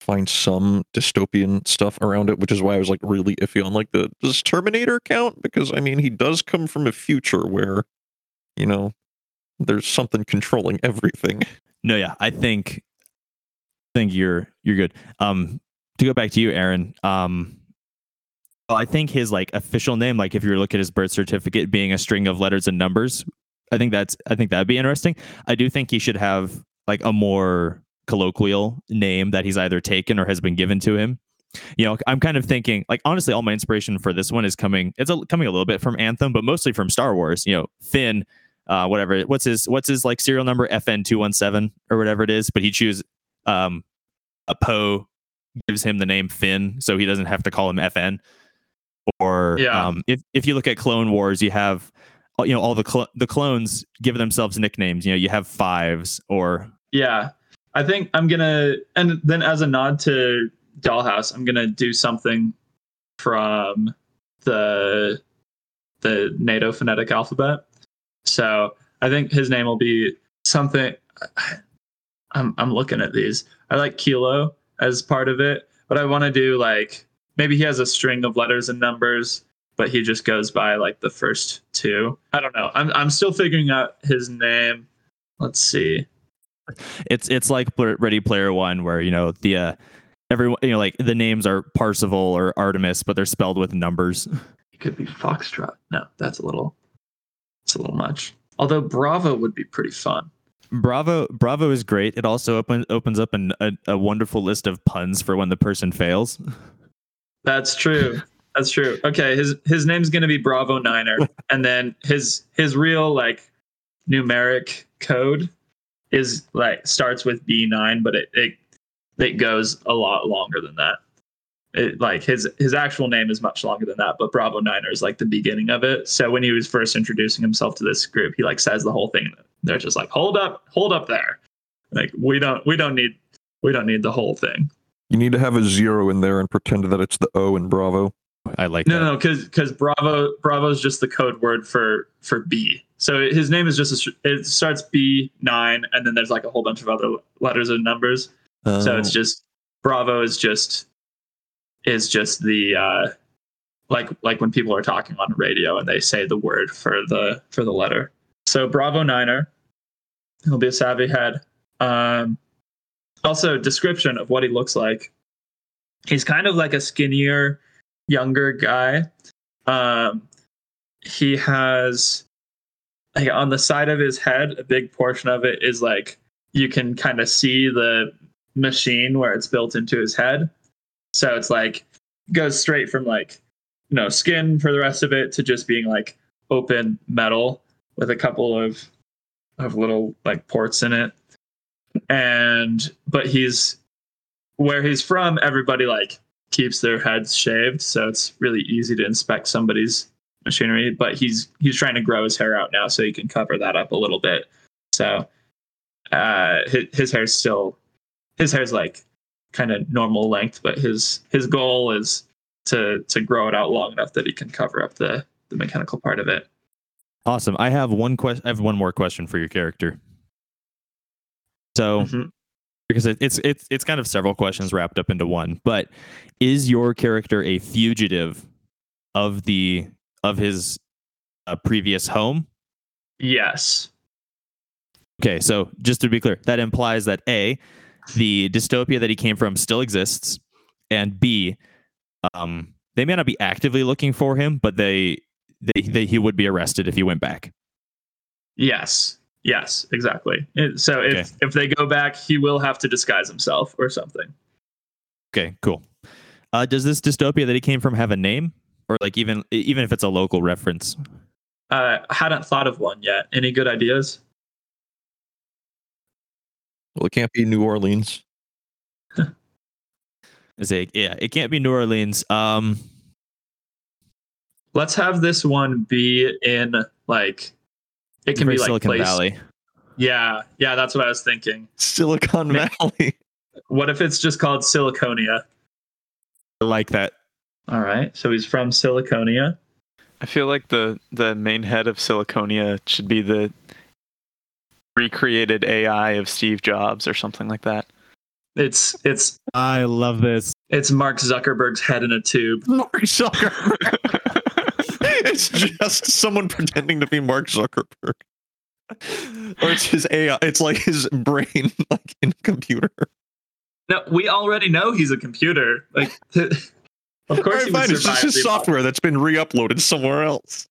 find some dystopian stuff around it, which is why I was like really iffy on like the does Terminator count? Because I mean he does come from a future where, you know, there's something controlling everything. No, yeah, I think I think you're you're good. Um, to go back to you, Aaron. Um, well, I think his like official name, like if you were to look at his birth certificate being a string of letters and numbers, I think that's I think that'd be interesting. I do think he should have like a more colloquial name that he's either taken or has been given to him. You know, I'm kind of thinking like honestly, all my inspiration for this one is coming. It's a, coming a little bit from Anthem, but mostly from Star Wars. You know, Finn, uh, whatever. What's his what's his like serial number? FN two one seven or whatever it is. But he chooses um, a Poe gives him the name Finn, so he doesn't have to call him FN. Or Yeah. um, if if you look at Clone Wars, you have Uh, you know all the cl- the clones give themselves nicknames. You know, you have fives or Yeah. I think I'm gonna and then as a nod to Dollhouse, I'm gonna do something from the the NATO phonetic alphabet. So I think his name will be something I'm I'm looking at these. I like Kilo as part of it, but I want to do like maybe he has a string of letters and numbers, but he just goes by like the first two. I don't know. I'm I'm still figuring out his name. Let's see. it's it's like Ready Player One, where you know the uh, everyone you know like the names are Parzival or Artemis, but they're spelled with numbers. It could be Foxtrot. No, that's a little it's a little much. Although Bravo would be pretty fun. Bravo Bravo is great. It also open, opens up an, a, a wonderful list of puns for when the person fails. That's true. That's true. Okay, his his name's gonna be Bravo Niner, and then his his real like numeric code is like starts with B nine, but it it it goes a lot longer than that. It, like his his actual name is much longer than that, but Bravo Niner is like the beginning of it. So when he was first introducing himself to this group, he like says the whole thing. They're just like, hold up, hold up there. Like we don't we don't need we don't need the whole thing. You need to have a zero in there and pretend that it's the O in Bravo. I like No, that. no, because because Bravo Bravo is just the code word for for B. So his name is just a, it starts B nine, and then there's like a whole bunch of other letters and numbers. So Oh. it's just Bravo is just is just the uh, like like when people are talking on radio and they say the word for the for the letter. So Bravo Niner, he'll be a savvy head. Um, also, description of what he looks like. He's kind of like a skinnier, younger guy. Um, he has like on the side of his head, a big portion of it is like you can kind of see the machine where it's built into his head. So it's like goes straight from like you know skin for the rest of it to just being like open metal with a couple of of little like ports in it. And but he's where he's from, everybody like keeps their heads shaved, so it's really easy to inspect somebody's machinery. But he's he's trying to grow his hair out now, so he can cover that up a little bit. So uh, his, his hair's still his hair's like kind of normal length, but his his goal is to to grow it out long enough that he can cover up the the mechanical part of it. Awesome. I have one question. I have one more question for your character. So, Mhm. Because it, it's it's it's kind of several questions wrapped up into one. But is your character a fugitive of the of his uh, previous home? Yes. Okay, so just to be clear, that implies that a the dystopia that he came from still exists, and b um, they may not be actively looking for him, but they they, they he would be arrested if he went back. Yes. Yes, exactly. So if Okay. if they go back, he will have to disguise himself or something. Okay, cool. Uh, does this dystopia that he came from have a name, or like even even if it's a local reference? Uh, hadn't thought of one yet. Any good ideas? Well, it can't be New Orleans. Is it yeah? It can't be New Orleans. Um, Let's have this one be in like it can very be like Silicon placed- Valley. Yeah, yeah, that's what I was thinking. Silicon Ma- Valley. What if it's just called Siliconia? I like that. All right, so he's from Siliconia. I feel like the the main head of Siliconia should be the recreated AI of Steve Jobs or something like that. It's it's I love this. it's Mark Zuckerberg's head in a tube. Mark Zuckerberg. it's just someone pretending to be Mark Zuckerberg. Or it's his AI. It's like his brain, like in a computer. No, we already know he's a computer. Like, of All course, right, he fine. It's just his software that's been re-uploaded somewhere else.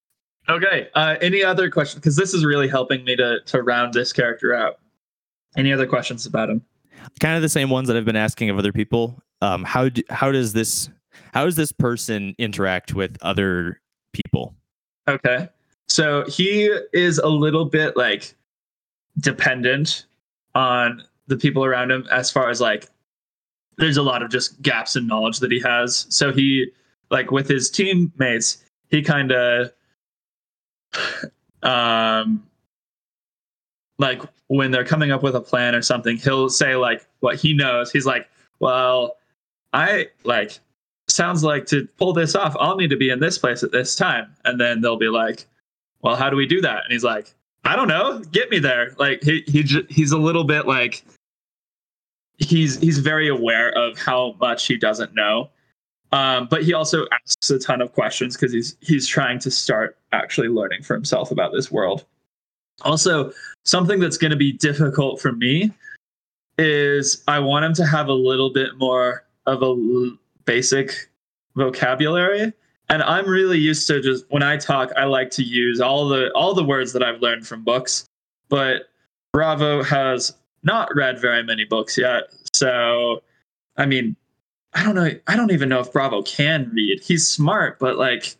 Okay. Uh, any other questions? Because this is really helping me to to round this character out. Any other questions about him? Kind of the same ones that I've been asking of other people. Um, how do, how does this how does this person interact with other people? Okay. So he is a little bit like dependent on the people around him as far as like there's a lot of just gaps in knowledge that he has. So he like with his teammates, he kind of um like when they're coming up with a plan or something, he'll say like what he knows. He's like, "Well, I like sounds like to pull this off, I'll need to be in this place at this time." And then they'll be like, "Well, how do we do that?" And he's like, "I don't know. Get me there." Like he he j- he's a little bit like he's he's very aware of how much he doesn't know. Um, but he also asks a ton of questions because he's he's trying to start actually learning for himself about this world. Also, something that's going to be difficult for me is I want him to have a little bit more of a basic vocabulary. And I'm really used to just when I talk, I like to use all the all the words that I've learned from books. But Bravo has not read very many books yet. So, I mean, I don't know. I don't even know if Bravo can read. He's smart, but like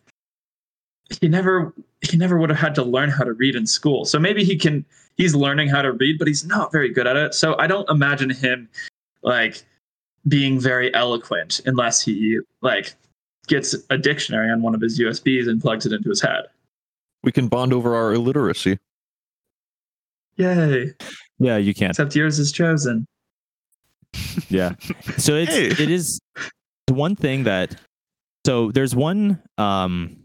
he never he never would have had to learn how to read in school. So maybe he can he's learning how to read, but he's not very good at it. So I don't imagine him like being very eloquent unless he like gets a dictionary on one of his USBs and plugs it into his head. We can bond over our illiteracy. Yay. Yeah, you can. Except yours is chosen. Yeah. So it's Hey. it is the one thing that so there's one um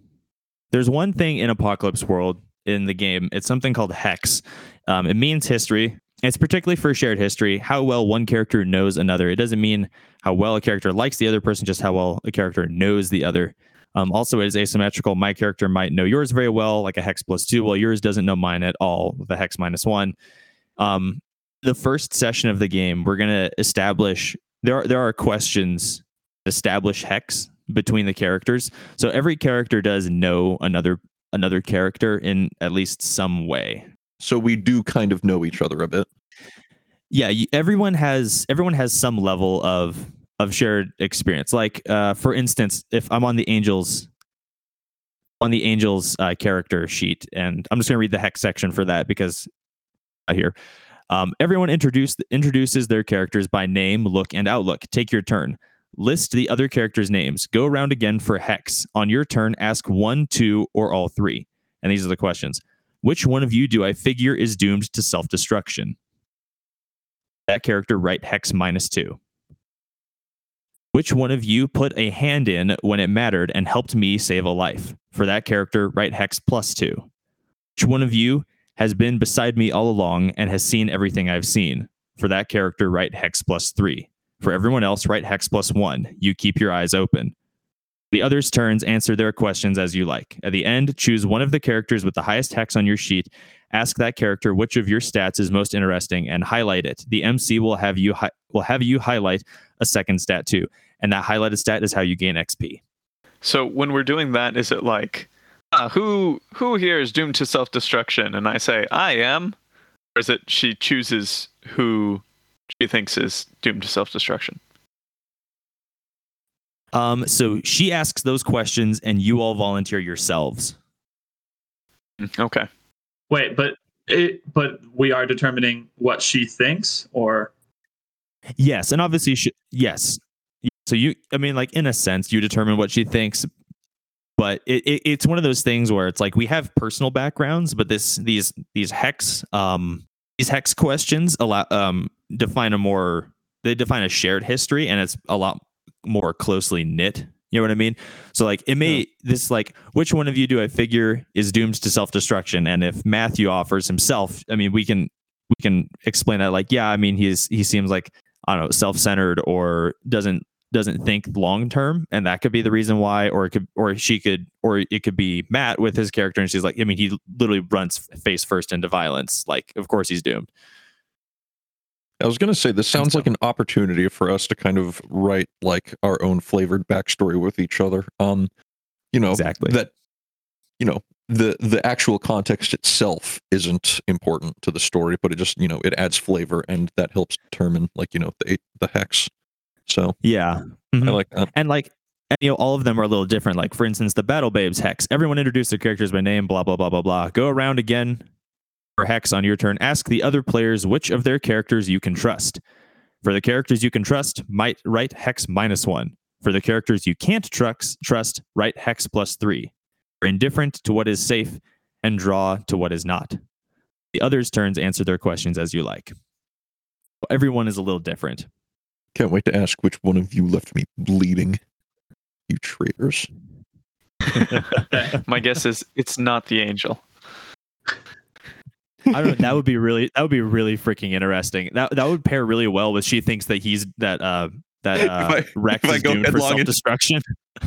there's one thing in Apocalypse World in the game. It's something called hex. Um, it means history. It's particularly for shared history, how well one character knows another. It doesn't mean how well a character likes the other person, just how well a character knows the other. Um, also, it is asymmetrical. My character might know yours very well, like a hex plus two, while yours doesn't know mine at all, the hex minus one. Um, the first session of the game, we're gonna establish there are there are questions establish hex between the characters. So every character does know another another character in at least some way. So we do kind of know each other a bit. Yeah, everyone has everyone has some level of of shared experience. Like uh, for instance, if I'm on the Angels on the Angels uh, character sheet, and I'm just to read the hex section for that because I hear Um, everyone introduce, introduces their characters by name, look, and outlook. Take your turn. List the other characters' names. Go around again for hex. On your turn, ask one, two, or all three. And these are the questions. Which one of you do I figure is doomed to self destruction? That character, write hex minus two. Which one of you put a hand in when it mattered and helped me save a life? For that character, write hex plus two. Which one of you has been beside me all along and has seen everything I've seen? For that character, write hex plus three. For everyone else, write hex plus one. You keep your eyes open. The others' turns answer their questions as you like. At the end, choose one of the characters with the highest hex on your sheet. Ask that character which of your stats is most interesting and highlight it. The MC will have you hi- will have you highlight a second stat too, and that highlighted stat is how you gain XP. So when we're doing that, is it like, ah, who who here is doomed to self destruction? And I say I am, or is it she chooses who she thinks is doomed to self destruction? Um, so she asks those questions, and you all volunteer yourselves. Okay. Wait, but it but we are determining what she thinks or Yes, and obviously, she, yes. So you, I mean, like in a sense, you determine what she thinks, but it, it, it's one of those things where it's like we have personal backgrounds, but this these these hex um these hex questions allow um define a more they define a shared history, and it's a lot more closely knit. You know what I mean? So like it may this like which one of you do I figure is doomed to self destruction? And if Matthew offers himself, I mean we can we can explain that like yeah, I mean he's he seems like I don't know self centered or doesn't doesn't think long term, and that could be the reason why. Or it could or she could or it could be Matt with his character, and she's like I mean he literally runs face first into violence. Like of course he's doomed. I was going to say this sounds like an opportunity for us to kind of write like our own flavored backstory with each other. Um, you know Exactly. that you know the the actual context itself isn't important to the story, but it just you know it adds flavor and that helps determine like you know the the hex. So Yeah. I Mhm. like that. and like and, you know all of them are a little different like for instance the battle babes hex everyone introduce their characters by name blah blah blah blah blah go around again for hex on your turn ask the other players which of their characters you can trust for the characters you can trust might write hex minus one for the characters you can't trust trust write hex plus three are indifferent to what is safe and draw to what is not the others turns answer their questions as you like everyone is a little different Can't wait to ask which one of you left me bleeding. You traitors. My guess is it's not the angel. I don't know. That would be really that would be really freaking interesting. That that would pair really well with she thinks that he's that uh that If uh I- Rex if is doomed for self destruction.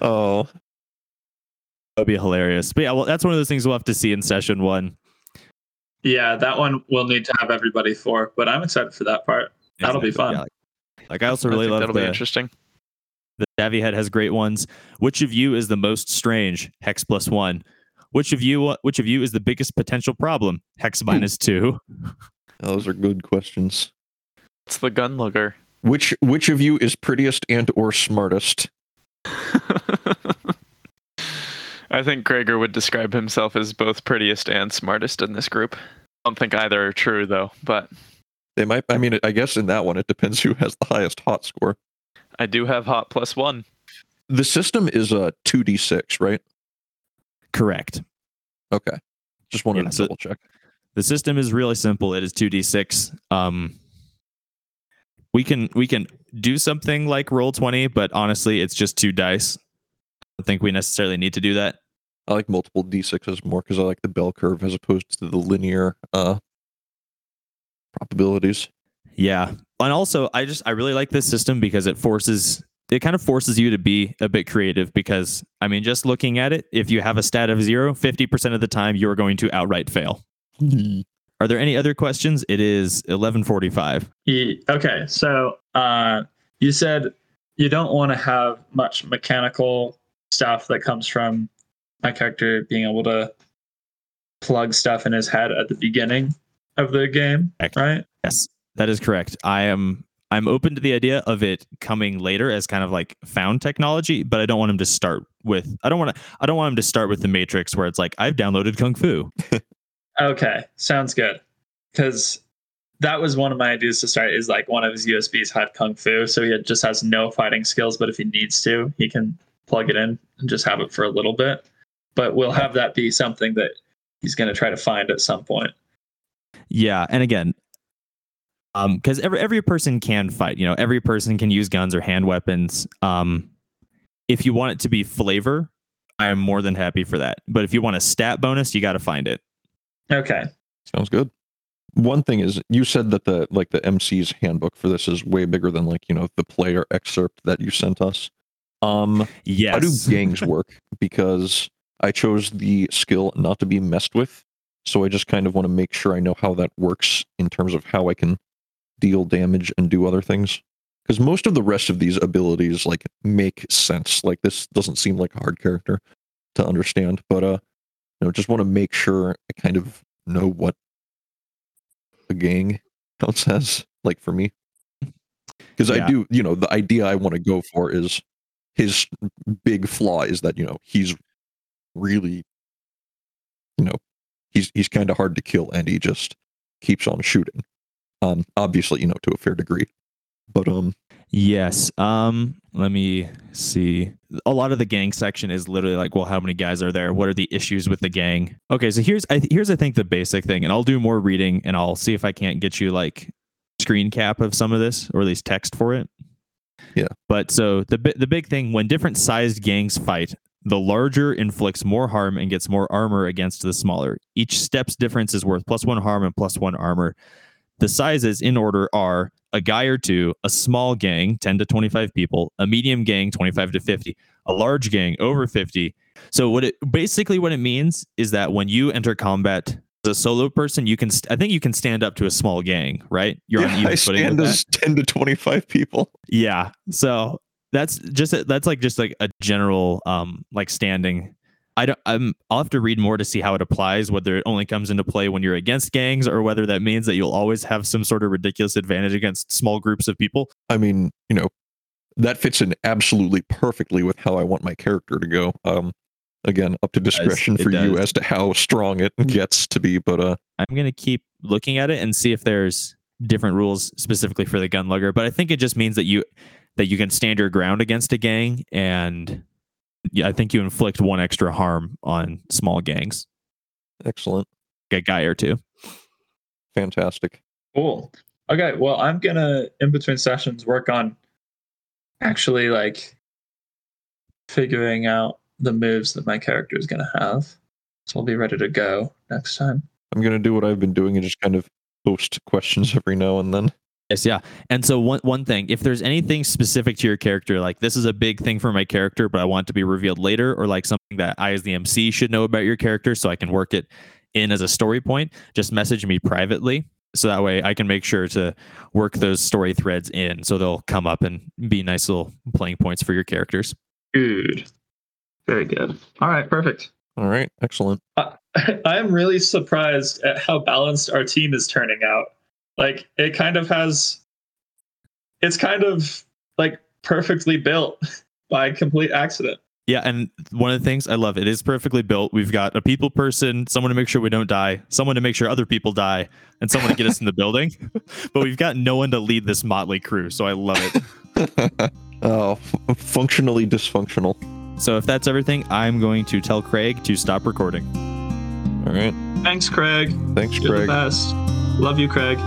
Oh, That'd be hilarious. But yeah, well, that's one of those things we'll have to see in session one. yeah, that one we'll need to have everybody for. But I'm excited for that part. That'll be fun. Yeah, like, like, I also really think love that'll be interesting. the savvy head has great ones. Which of you is the most strange? Hex plus one. Which of you which of you is the biggest potential problem? Hex hmm. minus two. those are good questions. It's the gun lugger. Which which of you is prettiest and or smartest? I think Gregor would describe himself as both prettiest and smartest in this group. I don't think either are true though, but They might. I mean, I guess in that one, it depends who has the highest hot score. I do have hot plus one. The system is a two d six, right? Correct. Okay. Just wanted Yeah, to so- double check. The system is really simple. It is 2d6. Um we can we can do something like Roll20, but honestly, it's just two dice. I don't think we necessarily need to do that. I like multiple d6s more because I like the bell curve as opposed to the linear uh probabilities. Yeah. And also, I just I really like this system because it forces it kind of forces you to be a bit creative because I mean, just looking at it, if you have a stat of 0, 50% of the time you're going to outright fail. Are there any other questions? It is 11:45. Okay, so uh, you said you don't want to have much mechanical stuff that comes from my character being able to plug stuff in his head at the beginning of the game, right? Yes, that is correct. I am I'm open to the idea of it coming later as kind of like found technology, but I don't want him to start with I don't want to I don't want him to start with the Matrix where it's like I've downloaded Kung Fu. Okay, sounds good. Because that was one of my ideas to start. Is like one of his USBs had kung fu, so he just has no fighting skills. But if he needs to, he can plug it in and just have it for a little bit. But we'll have that be something that he's going to try to find at some point. Yeah, and again, um, because every every person can fight. You know, every person can use guns or hand weapons. Um, if you want it to be flavor, I am more than happy for that. But if you want a stat bonus, you got to find it. Okay. Sounds good. One thing is, you said that the like the MC's handbook for this is way bigger than like you know the player excerpt that you sent us. Um, Yes. how do gangs work? Because I chose the skill not to be messed with, so I just kind of want to make sure I know how that works in terms of how I can deal damage and do other things. Because most of the rest of these abilities like make sense. Like this doesn't seem like a hard character to understand, but uh, you know, just want to make sure I kind of know what a gang counts as. Like for me, because I do, you know, the idea I want to go for is his big flaw is that you know he's really, you know, he's he's kind of hard to kill and he just keeps on shooting. Um, obviously, you know, to a fair degree, but um, Yes. Um, let me see. A lot of the gang section is literally like, well, how many guys are there? What are the issues with the gang? Okay, so here's I here's I think the basic thing, and I'll do more reading and I'll see if I can't get you like screen cap of some of this or at least text for it. Yeah. But so the bi- the big thing when different sized gangs fight, the larger inflicts more harm and gets more armor against the smaller. Each step's difference is worth plus one harm and plus one armor. The sizes in order are a guy or two, a small gang, 10 to 25 people, a medium gang, 25 to 50, a large gang, over 50. So what it basically what it means is that when you enter combat as a solo person, you can st- I think you can stand up to a small gang, right? You're on yeah, even I footing stand as ten to twenty five people. Yeah. So that's just a, that's like just like a general um like standing. I don't I'm I'll have to read more to see how it applies, whether it only comes into play when you're against gangs or whether that means that you'll always have some sort of ridiculous advantage against small groups of people. I mean, you know, that fits in absolutely perfectly with how I want my character to go. Um, again, up to discretion for you as to how strong it gets to be. But uh, I'm gonna keep looking at it and see if there's different rules specifically for the gun lugger. But I think it just means that you that you can stand your ground against a gang and yeah, I think you inflict one extra harm on small gangs, excellent, a guy or two. fantastic. Cool. Okay, well, I'm gonna in between sessions work on actually like figuring out the moves that my character is gonna have. So I'll be ready to go next time. I'm gonna do what I've been doing and just kind of post questions every now and then. Yes, yeah. And so one one thing, if there's anything specific to your character, like this is a big thing for my character, but I want it to be revealed later, or like something that I as the MC should know about your character so I can work it in as a story point, just message me privately. So that way I can make sure to work those story threads in so they'll come up and be nice little playing points for your characters. Good. Very good. All right, perfect. All right, excellent. I am really surprised at how balanced our team is turning out. Like it kind of has it's kind of like perfectly built by complete accident. Yeah, and one of the things I love, it is perfectly built. We've got a people person, someone to make sure we don't die, someone to make sure other people die, and someone to get us in the building. But we've got no one to lead this motley crew, so I love it. oh, f- functionally dysfunctional. So if that's everything, I'm going to tell Craig to stop recording. All right. Thanks, Craig. Thanks, You're Craig. the best. Love you, Craig.